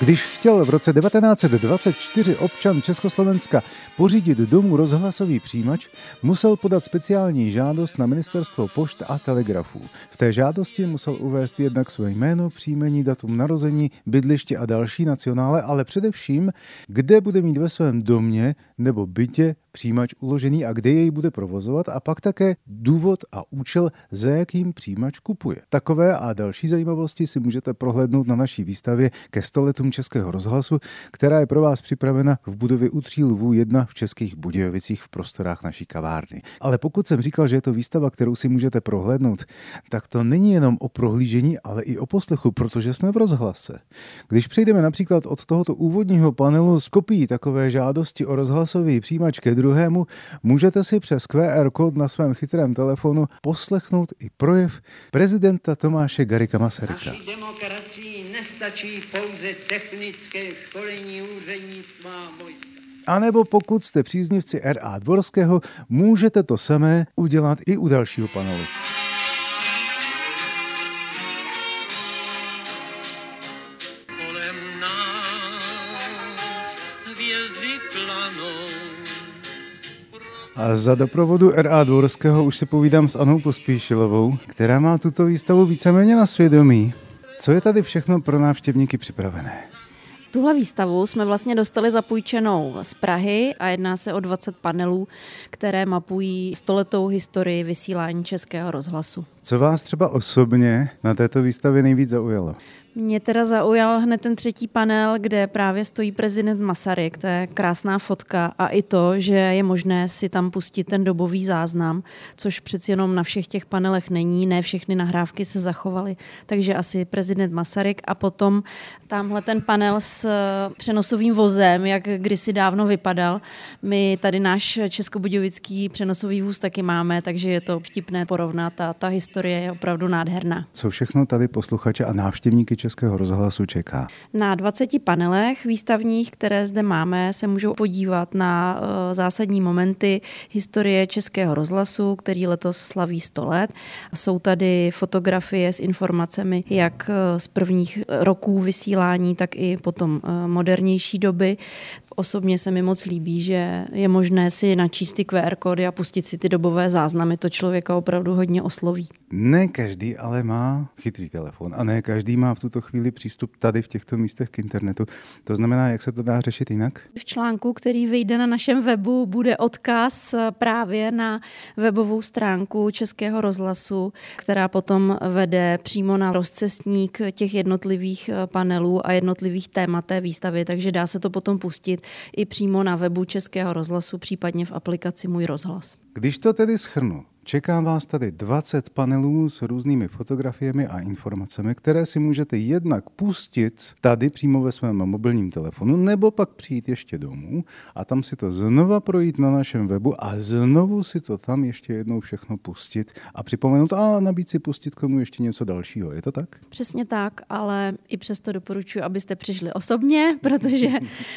Když chtěl v roce 1924 občan Československa pořídit domů rozhlasový přijímač, musel podat speciální žádost na ministerstvo pošt a telegrafů. V té žádosti musel uvést jednak své jméno, příjmení, datum narození, bydliště a další nacionále, ale především, kde bude mít ve svém domě nebo bytě přijímač uložený a kde jej bude provozovat a pak také důvod a účel, za jakým přijímač kupuje. Takové a další zajímavosti si můžete prohlédnout na naší výstavě ke stoletům Českého rozhlasu, která je pro vás připravena v budově u Tří lvů 1 v Českých Budějovicích v prostorách naší kavárny. Ale pokud jsem říkal, že je to výstava, kterou si můžete prohlédnout, tak to není jenom o prohlížení, ale i o poslechu, protože jsme v rozhlase. Když přejdeme například od tohoto úvodního panelu z kopií takové žádosti o rozhlasový přijímač ke druhému, můžete si přes QR kód na svém chytrém telefonu poslechnout i projev prezidenta Tomáše Garika Masaryka. Naší demokracii nestačí pouze technické školení úřednictva a vojska. A nebo pokud jste příznivci R.A. Dvorského, můžete to samé udělat i u dalšího panelu. Kolem nás hvězdy planou. A za doprovodu R.A. Dvorského už se povídám s Anou Pospíšilovou, která má tuto výstavu víceméně na svědomí. Co je tady všechno pro návštěvníky připravené? Tuhle výstavu jsme vlastně dostali zapůjčenou z Prahy a jedná se o 20 panelů, které mapují stoletou historii vysílání Českého rozhlasu. Co vás třeba osobně na této výstavě nejvíc zaujalo? Mě teda zaujal hned ten třetí panel, kde právě stojí prezident Masaryk. To je krásná fotka a i to, že je možné si tam pustit ten dobový záznam, což přeci jenom na všech těch panelech není, ne všechny nahrávky se zachovaly, takže asi prezident Masaryk a potom tamhle ten panel s eh, přenosovým vozem, jak kdysi dávno vypadal. My tady náš českobudějovický přenosový vůz taky máme, takže je to vtipné porovnat a ta historie je opravdu nádherná. Co všechno tady posluchače a návštěvníky Českého rozhlasu čeká? Na 20 panelech výstavních, které zde máme, se můžou podívat na eh, zásadní momenty historie Českého rozhlasu, který letos slaví 100 let. Jsou tady fotografie s informacemi jak eh, z prvních roků vysílání, tak i potom eh, modernější doby. Osobně se mi moc líbí, že je možné si načíst ty QR kódy a pustit si ty dobové záznamy. To člověka opravdu hodně osloví. Ne každý ale má chytrý telefon a ne každý má v tuto chvíli přístup tady v těchto místech k internetu. To znamená, jak se to dá řešit jinak? V článku, který vyjde na našem webu, bude odkaz právě na webovou stránku Českého rozhlasu, která potom vede přímo na rozcestník těch jednotlivých panelů a jednotlivých témat té výstavy, takže dá se to potom pustit i přímo na webu Českého rozhlasu, případně v aplikaci Můj rozhlas. Když to tedy schrnu, Čeká vás tady 20 panelů s různými fotografiemi a informacemi, které si můžete jednak pustit tady přímo ve svém mobilním telefonu, nebo pak přijít ještě domů a tam si to znova projít na našem webu a znovu si to tam ještě jednou všechno pustit a připomenout a nabít si pustit k tomu ještě něco dalšího. Je to tak? Přesně tak, ale i přesto doporučuji, abyste přišli osobně, protože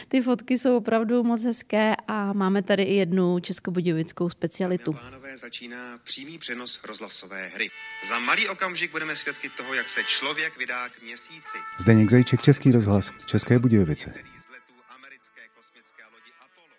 ty fotky jsou opravdu moc hezké a máme tady i jednu českobudějovickou specialitu. Pánové, začíná přímý přenos rozhlasové hry. Za malý okamžik budeme svědky toho, jak se člověk vydá k měsíci. Zdeněk Zajíček, Český rozhlas, České Budějovice.